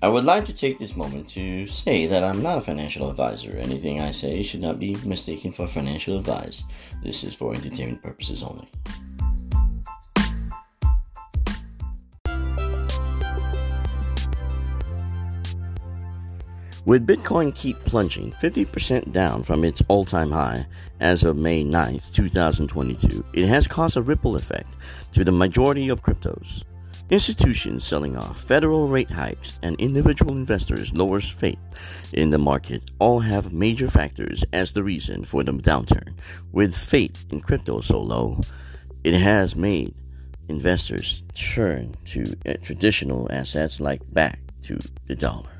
I would like to take this moment to say that I'm not a financial advisor. Anything I say should not be mistaken for financial advice. This is for entertainment purposes only. With Bitcoin keep plunging 50% down from its all-time high as of May 9th, 2022, it has caused a ripple effect to the majority of cryptos. Institutions selling off, federal rate hikes, and individual investors' lowers faith in the market all have major factors as the reason for the downturn. With faith in crypto so low, it has made investors turn to uh, traditional assets like back to the dollar.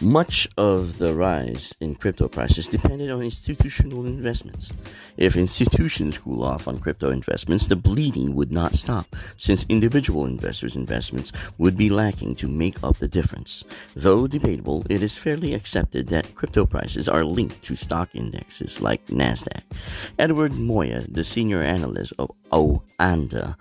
Much of the rise in crypto prices depended on institutional investments. If institutions cool off on crypto investments, the bleeding would not stop, since individual investors' investments would be lacking to make up the difference. Though debatable, it is fairly accepted that crypto prices are linked to stock indexes like NASDAQ. Edward Moya, the senior analyst of Oanda,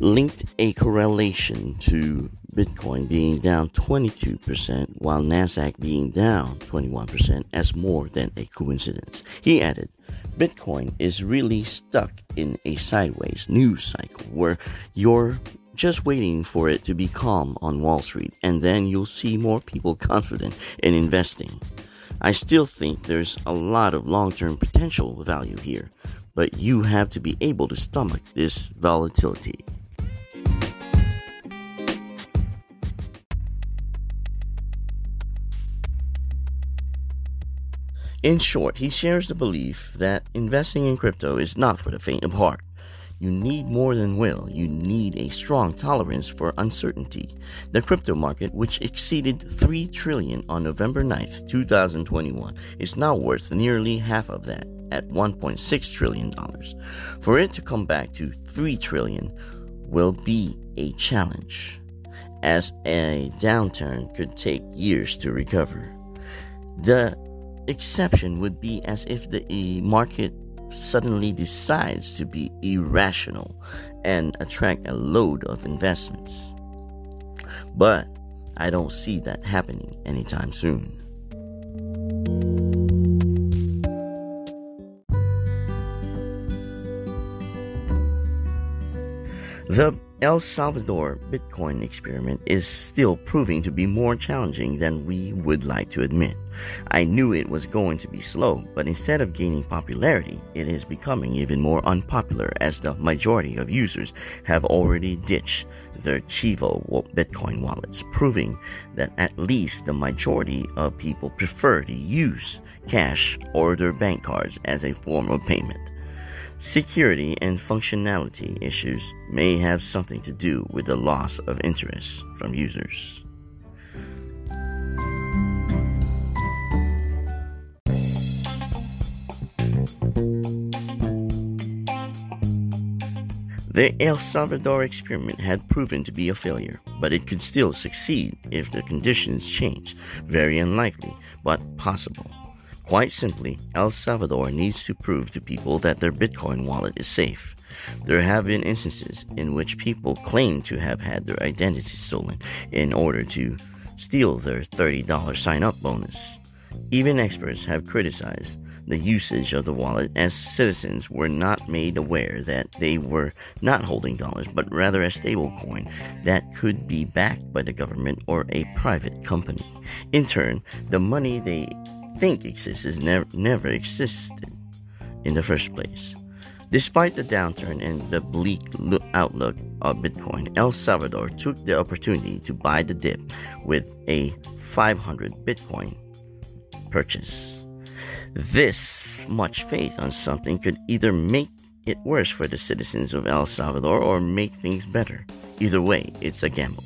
linked a correlation to Bitcoin being down 22% while Nasdaq being down 21% as more than a coincidence. He added, Bitcoin is really stuck in a sideways news cycle where you're just waiting for it to be calm on Wall Street and then you'll see more people confident in investing. I still think there's a lot of long term potential value here, but you have to be able to stomach this volatility. In short, he shares the belief that investing in crypto is not for the faint of heart. You need more than will. You need a strong tolerance for uncertainty. The crypto market, which exceeded 3 trillion on November 9th, 2021, is now worth nearly half of that at 1.6 trillion dollars. For it to come back to 3 trillion will be a challenge as a downturn could take years to recover. The exception would be as if the market suddenly decides to be irrational and attract a load of investments. But I don't see that happening anytime soon. The El Salvador Bitcoin experiment is still proving to be more challenging than we would like to admit. I knew it was going to be slow, but instead of gaining popularity, it is becoming even more unpopular as the majority of users have already ditched their Chivo Bitcoin wallets, proving that at least the majority of people prefer to use cash or their bank cards as a form of payment. Security and functionality issues may have something to do with the loss of interest from users. The El Salvador experiment had proven to be a failure, but it could still succeed if the conditions change. Very unlikely, but possible. Quite simply, El Salvador needs to prove to people that their Bitcoin wallet is safe. There have been instances in which people claim to have had their identity stolen in order to steal their $30 sign up bonus. Even experts have criticized the usage of the wallet as citizens were not made aware that they were not holding dollars but rather a stable coin that could be backed by the government or a private company. In turn, the money they think exists never, never existed in the first place. Despite the downturn and the bleak outlook of Bitcoin, El Salvador took the opportunity to buy the dip with a 500 Bitcoin purchase. This much faith on something could either make it worse for the citizens of El Salvador or make things better. Either way, it's a gamble.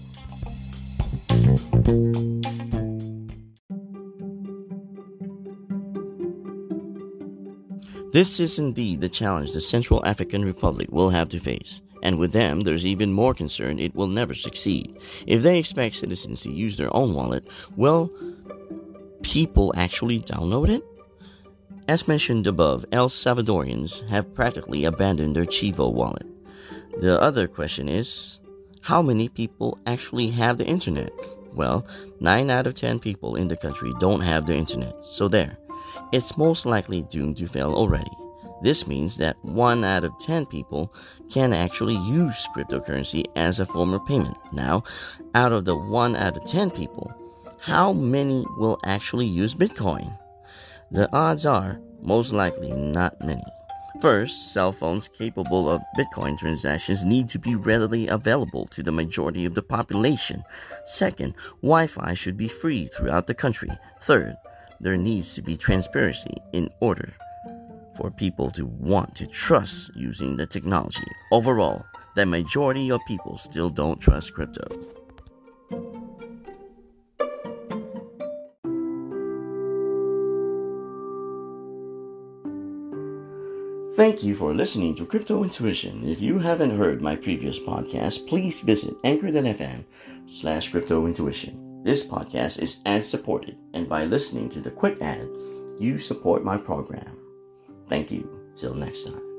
This is indeed the challenge the Central African Republic will have to face. And with them, there's even more concern it will never succeed. If they expect citizens to use their own wallet, will people actually download it? As mentioned above, El Salvadorians have practically abandoned their Chivo wallet. The other question is how many people actually have the internet? Well, 9 out of 10 people in the country don't have the internet, so there. It's most likely doomed to fail already. This means that 1 out of 10 people can actually use cryptocurrency as a form of payment. Now, out of the 1 out of 10 people, how many will actually use Bitcoin? The odds are most likely not many. First, cell phones capable of Bitcoin transactions need to be readily available to the majority of the population. Second, Wi Fi should be free throughout the country. Third, there needs to be transparency in order for people to want to trust using the technology. Overall, the majority of people still don't trust crypto. Thank you for listening to Crypto Intuition. If you haven't heard my previous podcast, please visit anchor.fm slash crypto intuition. This podcast is ad supported, and by listening to the quick ad, you support my program. Thank you. Till next time.